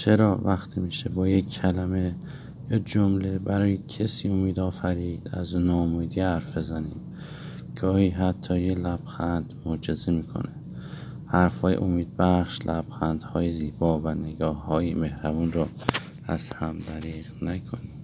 چرا وقتی میشه با یک کلمه یا جمله برای کسی امید آفرید از ناامیدی حرف بزنیم؟ گاهی حتی یه لبخند معجزه می‌کنه. حرفهای امیدبخش لبخندهای زیبا و نگاههای مهربون را از هم دریغ نکنیم.